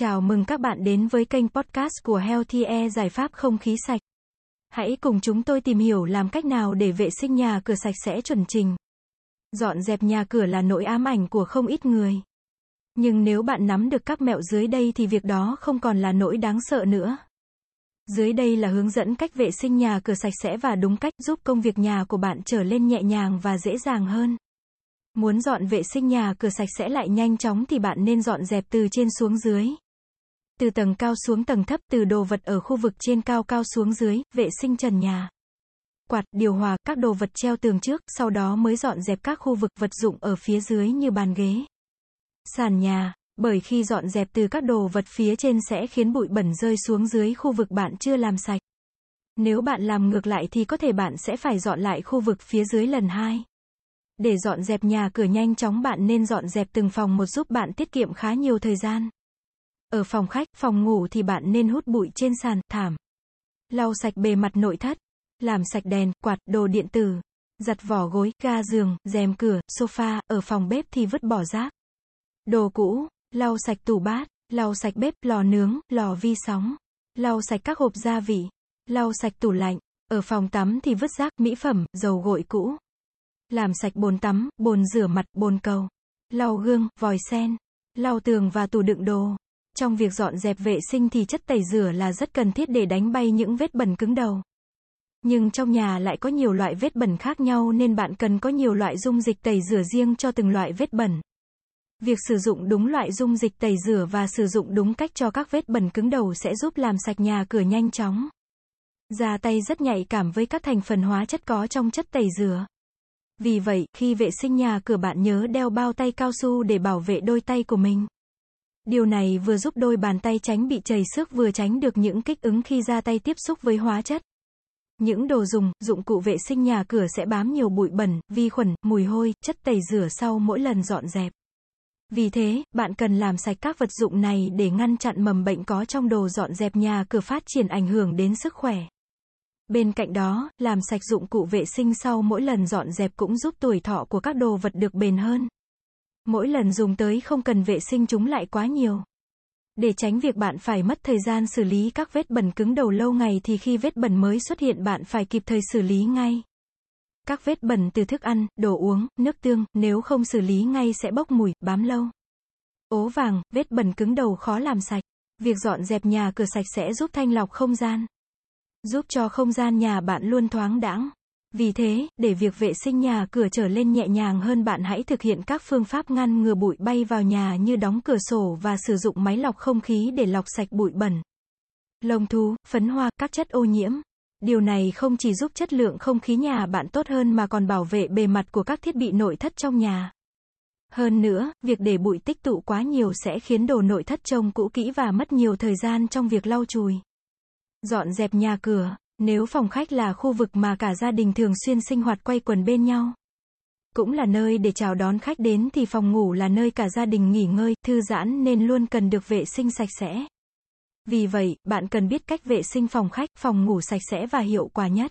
Chào mừng các bạn đến với kênh podcast của Healthy Air giải pháp không khí sạch. Hãy cùng chúng tôi tìm hiểu làm cách nào để vệ sinh nhà cửa sạch sẽ chuẩn trình. Dọn dẹp nhà cửa là nỗi ám ảnh của không ít người. Nhưng nếu bạn nắm được các mẹo dưới đây thì việc đó không còn là nỗi đáng sợ nữa. Dưới đây là hướng dẫn cách vệ sinh nhà cửa sạch sẽ và đúng cách giúp công việc nhà của bạn trở lên nhẹ nhàng và dễ dàng hơn. Muốn dọn vệ sinh nhà cửa sạch sẽ lại nhanh chóng thì bạn nên dọn dẹp từ trên xuống dưới. Từ tầng cao xuống tầng thấp, từ đồ vật ở khu vực trên cao cao xuống dưới, vệ sinh trần nhà. Quạt, điều hòa, các đồ vật treo tường trước, sau đó mới dọn dẹp các khu vực vật dụng ở phía dưới như bàn ghế. Sàn nhà, bởi khi dọn dẹp từ các đồ vật phía trên sẽ khiến bụi bẩn rơi xuống dưới khu vực bạn chưa làm sạch. Nếu bạn làm ngược lại thì có thể bạn sẽ phải dọn lại khu vực phía dưới lần hai. Để dọn dẹp nhà cửa nhanh chóng bạn nên dọn dẹp từng phòng một giúp bạn tiết kiệm khá nhiều thời gian. Ở phòng khách, phòng ngủ thì bạn nên hút bụi trên sàn, thảm. Lau sạch bề mặt nội thất. Làm sạch đèn, quạt, đồ điện tử. Giặt vỏ gối, ga giường, rèm cửa, sofa, ở phòng bếp thì vứt bỏ rác. Đồ cũ, lau sạch tủ bát, lau sạch bếp, lò nướng, lò vi sóng. Lau sạch các hộp gia vị. Lau sạch tủ lạnh. Ở phòng tắm thì vứt rác, mỹ phẩm, dầu gội cũ. Làm sạch bồn tắm, bồn rửa mặt, bồn cầu. Lau gương, vòi sen. Lau tường và tủ đựng đồ. Trong việc dọn dẹp vệ sinh thì chất tẩy rửa là rất cần thiết để đánh bay những vết bẩn cứng đầu. Nhưng trong nhà lại có nhiều loại vết bẩn khác nhau nên bạn cần có nhiều loại dung dịch tẩy rửa riêng cho từng loại vết bẩn. Việc sử dụng đúng loại dung dịch tẩy rửa và sử dụng đúng cách cho các vết bẩn cứng đầu sẽ giúp làm sạch nhà cửa nhanh chóng. Da tay rất nhạy cảm với các thành phần hóa chất có trong chất tẩy rửa. Vì vậy, khi vệ sinh nhà cửa bạn nhớ đeo bao tay cao su để bảo vệ đôi tay của mình. Điều này vừa giúp đôi bàn tay tránh bị chảy xước vừa tránh được những kích ứng khi ra tay tiếp xúc với hóa chất. Những đồ dùng, dụng cụ vệ sinh nhà cửa sẽ bám nhiều bụi bẩn, vi khuẩn, mùi hôi, chất tẩy rửa sau mỗi lần dọn dẹp. Vì thế, bạn cần làm sạch các vật dụng này để ngăn chặn mầm bệnh có trong đồ dọn dẹp nhà cửa phát triển ảnh hưởng đến sức khỏe. Bên cạnh đó, làm sạch dụng cụ vệ sinh sau mỗi lần dọn dẹp cũng giúp tuổi thọ của các đồ vật được bền hơn. Mỗi lần dùng tới không cần vệ sinh chúng lại quá nhiều. Để tránh việc bạn phải mất thời gian xử lý các vết bẩn cứng đầu lâu ngày thì khi vết bẩn mới xuất hiện bạn phải kịp thời xử lý ngay. Các vết bẩn từ thức ăn, đồ uống, nước tương, nếu không xử lý ngay sẽ bốc mùi, bám lâu. Ố vàng, vết bẩn cứng đầu khó làm sạch. Việc dọn dẹp nhà cửa sạch sẽ giúp thanh lọc không gian giúp cho không gian nhà bạn luôn thoáng đãng. Vì thế, để việc vệ sinh nhà cửa trở lên nhẹ nhàng hơn bạn hãy thực hiện các phương pháp ngăn ngừa bụi bay vào nhà như đóng cửa sổ và sử dụng máy lọc không khí để lọc sạch bụi bẩn. Lông thú, phấn hoa, các chất ô nhiễm. Điều này không chỉ giúp chất lượng không khí nhà bạn tốt hơn mà còn bảo vệ bề mặt của các thiết bị nội thất trong nhà. Hơn nữa, việc để bụi tích tụ quá nhiều sẽ khiến đồ nội thất trông cũ kỹ và mất nhiều thời gian trong việc lau chùi. Dọn dẹp nhà cửa, nếu phòng khách là khu vực mà cả gia đình thường xuyên sinh hoạt quay quần bên nhau. Cũng là nơi để chào đón khách đến thì phòng ngủ là nơi cả gia đình nghỉ ngơi, thư giãn nên luôn cần được vệ sinh sạch sẽ. Vì vậy, bạn cần biết cách vệ sinh phòng khách, phòng ngủ sạch sẽ và hiệu quả nhất.